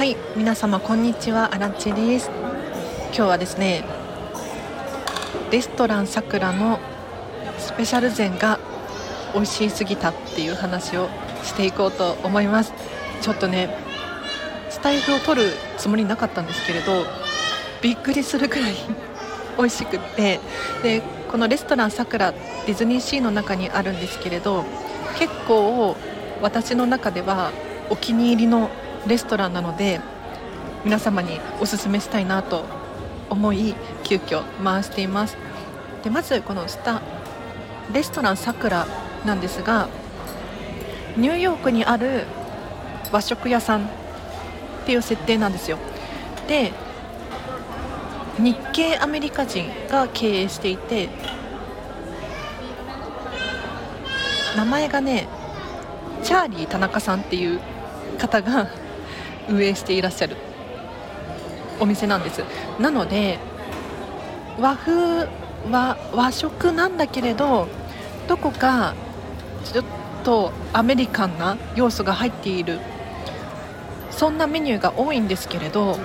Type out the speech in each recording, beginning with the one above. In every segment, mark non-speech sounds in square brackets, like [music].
はい皆様こんにちは。あらちです。今日はですねレストランさくらのスペシャル膳が美味しすぎたっていう話をしていこうと思います。ちょっとねスタイフを取るつもりなかったんですけれどびっくりするくらい [laughs] 美味しくって。でこのレストランさくらディズニーシーの中にあるんですけれど結構私の中ではお気に入りのレストランなので皆様におすすめしたいなと思い急遽回しています。でまずこのスタレストランさくらなんですがニューヨークにある和食屋さんっていう設定なんですよ。で日系アメリカ人が経営していて名前がねチャーリー田中さんっていう方が運営していらっしゃるお店なんです。なので和風は和食なんだけれどどこかちょっとアメリカンな要素が入っているそんなメニューが多いんですけれど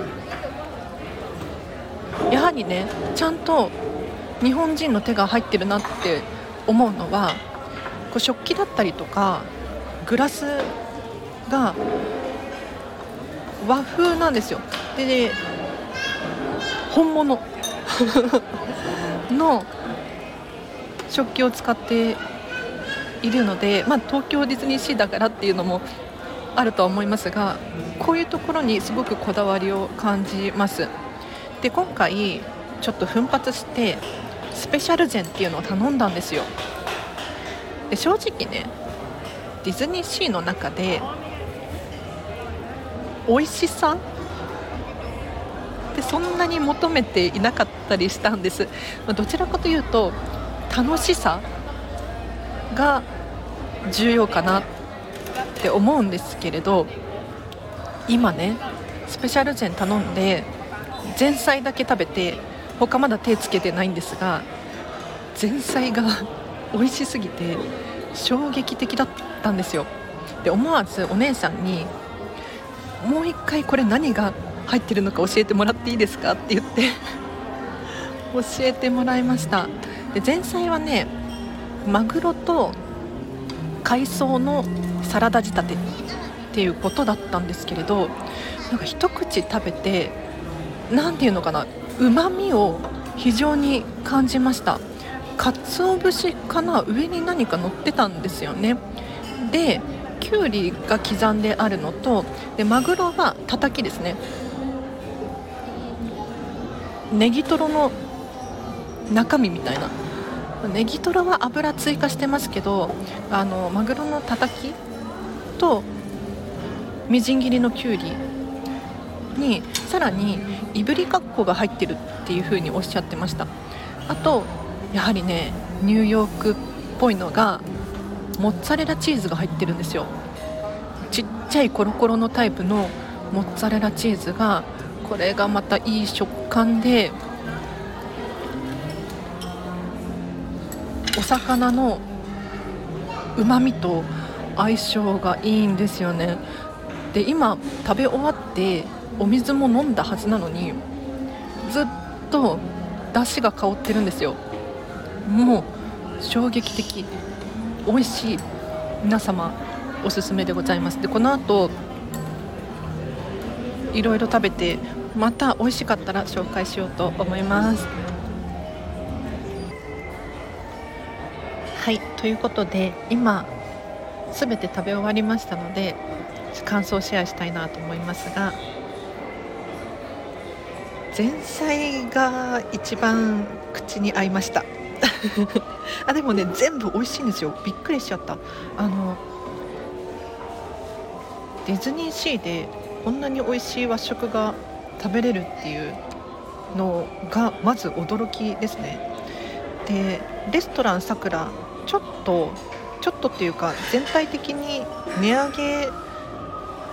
やはりねちゃんと日本人の手が入ってるなって思うのはこう食器だったりとかグラスが和風なんですよ。で本物。[laughs] の食器を使っているので、まあ、東京ディズニーシーだからっていうのもあるとは思いますがこういうところにすごくこだわりを感じます。で今回ちょっと奮発してスペシャル膳っていうのを頼んだんですよ。で正直ねディズニーシーの中で美味しさ？ってそんなに求めていなかったりしたんです、まどちらかというと楽しさが重要かなって思うんですけれど今ねスペシャル膳頼んで前菜だけ食べて他まだ手つけてないんですが前菜が [laughs] 美味しすぎて衝撃的だったんですよ。で思わずお姉さんにもう1回これ何が入ってるのか教えてもらっていいですかって言って教えてもらいました。で前菜はねマグロと海藻のサラダ仕立てっていうことだったんですけれどなんか一口食べて何ていうのかなうまみを非常に感じました。鰹節かな上に何か乗ってたんですよね。できゅうりが刻んであるのとでマグロはたたきですね。ネギトロの中身みたいな。ネギトロは油追加してますけどあのマグロのたたきとみじん切りのきゅうりにさらにいぶりかっこが入ってるっていう風におっしゃってました。あとやはりねニューヨークっぽいのがモッツァレラチーズが入ってるんですよ。ちっちゃいコロコロのタイプのモッツァレラチーズがこれがまたいい食感でお魚のうまみと相性がいいんですよね。で今食べ終わってお水も飲んだはずなのにずっと出汁が香ってるんですよ。もう衝撃的。美味しい皆様おすすめでございます。でこの後いろいろ食べてまた美味しかったら紹介しようと思います。はいということで今すべて食べ終わりましたので感想シェアしたいなと思いますが前菜が一番口に合いました。あでもね全部美味しいんですよ。びっくりしちゃった。あのディズニーシーでこんなに美味しい和食が食べれるっていうのがまず驚きですね。でレストランさくらちょっとちょっとっていうか全体的に値上げ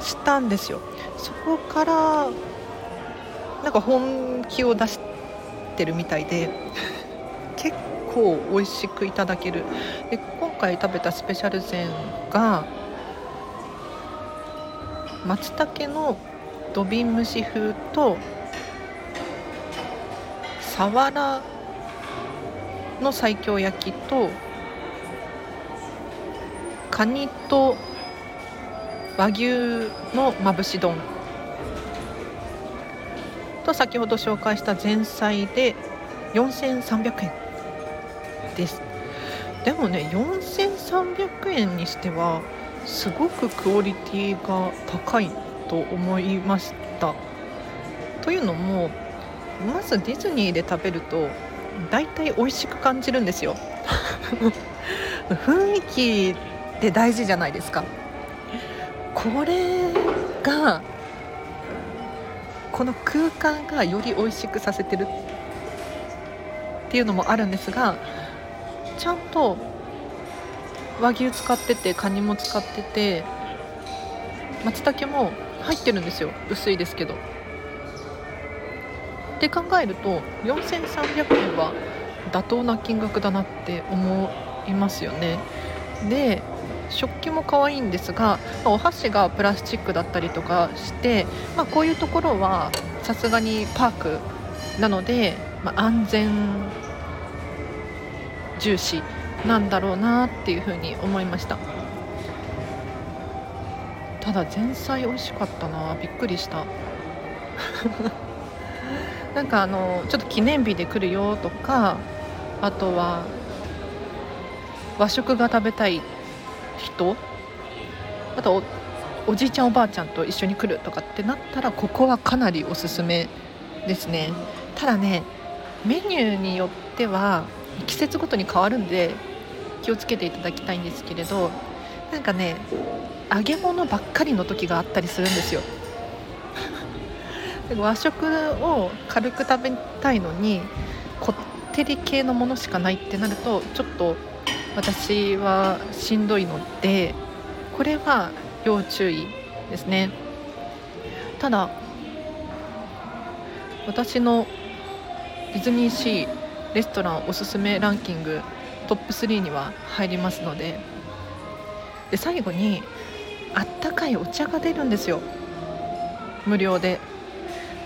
したんですよ。そこからなんか本気を出してるみたいで。構美味しくいただける。で今回食べたスペシャル膳が松茸の土瓶蒸し風とさわらの西京焼きとカニと和牛のまぶし丼。と先ほど紹介した前菜で4300円。です。でもね4300円にしてはすごくクオリティが高いと思いました。というのもまずディズニーで食べると大体美味しく感じるんですよ。[laughs] 雰囲気って大事じゃないですか。これがこの空間がより美味しくさせてるっていうのもあるんですがちゃんと和牛使っててカニも使ってて松茸も入ってるんですよ。薄いですけど。って考えると4300円は妥当な金額だなって思いますよね。で食器も可愛いんですが、お箸がプラスチックだったりとかして、まあ、こういうところはさすがにパークなので、まあ、安全重視なんだろうなっていうふうに思いました。ただ前菜美味しかったな。びっくりした。[laughs] なんかあのちょっと記念日で来るよとかあとは和食が食べたい人あとおじいちゃんおばあちゃんと一緒に来るとかってなったらここはかなりおすすめですね。ただねメニューによっては季節ごとに変わるんで気をつけていただきたいんですけれどなんかね揚げ物ばっかりの時があったりするんですよ。和食を軽く食べたいのにこってり系のものしかないってなるとちょっと私はしんどいのでこれは要注意ですね。ただ私のディズニーシーレストランおすすめランキングトップ3には入りますのでで最後にあったかいお茶が出るんですよ。無料で。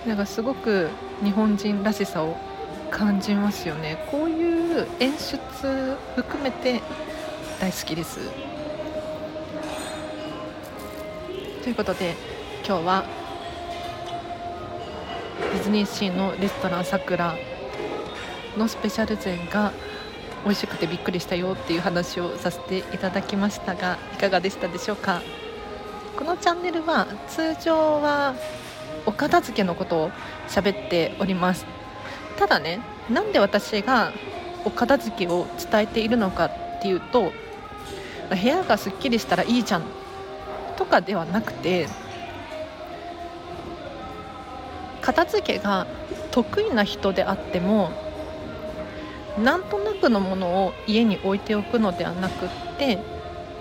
なんかすごく日本人らしさを感じますよね。こういう演出含めて大好きです。ということで今日はディズニーシーのレストランさくらのスペシャル膳が美味しくてびっくりしたよっていう話をさせていただきましたがいかがでしたでしょうか？このチャンネルは通常はお片付けのことを喋っております。ただねなんで私がお片付けを伝えているのかっていうと部屋がすっきりしたらいいじゃんとかではなくて片付けが得意な人であってもなんとなくのものを家に置いておくのではなくって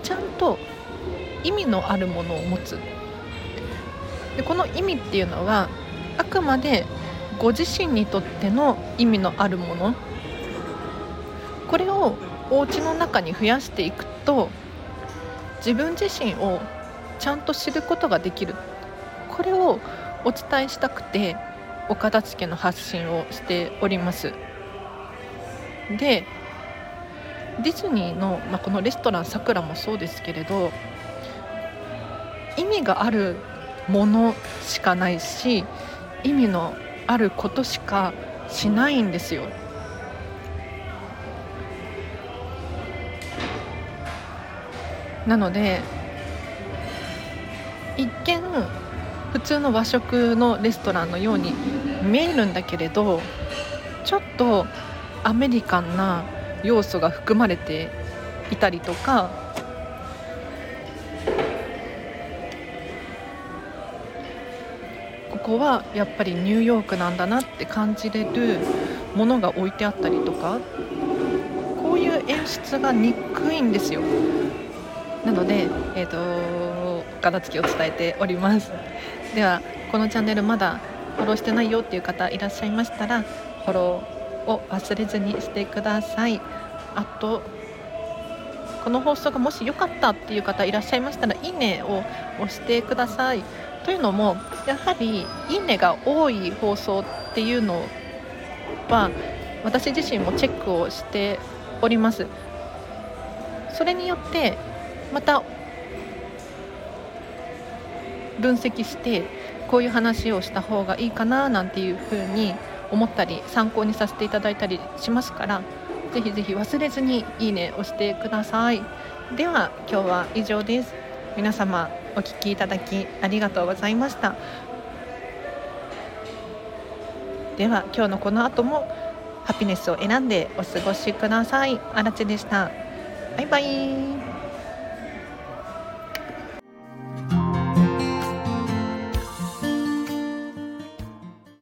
ちゃんと意味のあるものを持つ。でこの意味っていうのはあくまでご自身にとっての意味のあるもの。これをお家の中に増やしていくと自分自身をちゃんと知ることができる。これをお伝えしたくてお片付けの発信をしております。でディズニーの、まあ、このレストランさくらもそうですけれど意味があるものしかないし意味のあることしかしないんですよ。なので一見普通の和食のレストランのように見えるんだけれどちょっとアメリカンな要素が含まれていたりとかここはやっぱりニューヨークなんだなって感じれるものが置いてあったりとかこういう演出がにくいんですよ。なので、えーと、片付きを伝えております。ではこのチャンネルまだフォローしてないよっていう方いらっしゃいましたらフォローを忘れずにしてください。あとこの放送がもし良かったっていう方いらっしゃいましたらいいねを押してください。というのもやはりいいねが多い放送っていうのは私自身もチェックをしております。それによってまた分析してこういう話をした方がいいかななんていうふうに思ったり参考にさせていただいたりしますからぜひぜひ忘れずにいいね押してください。では今日は以上です。皆様お聴きいただきありがとうございました。では今日のこの後もハピネスを選んでお過ごしください。あらちでした。バイバイ。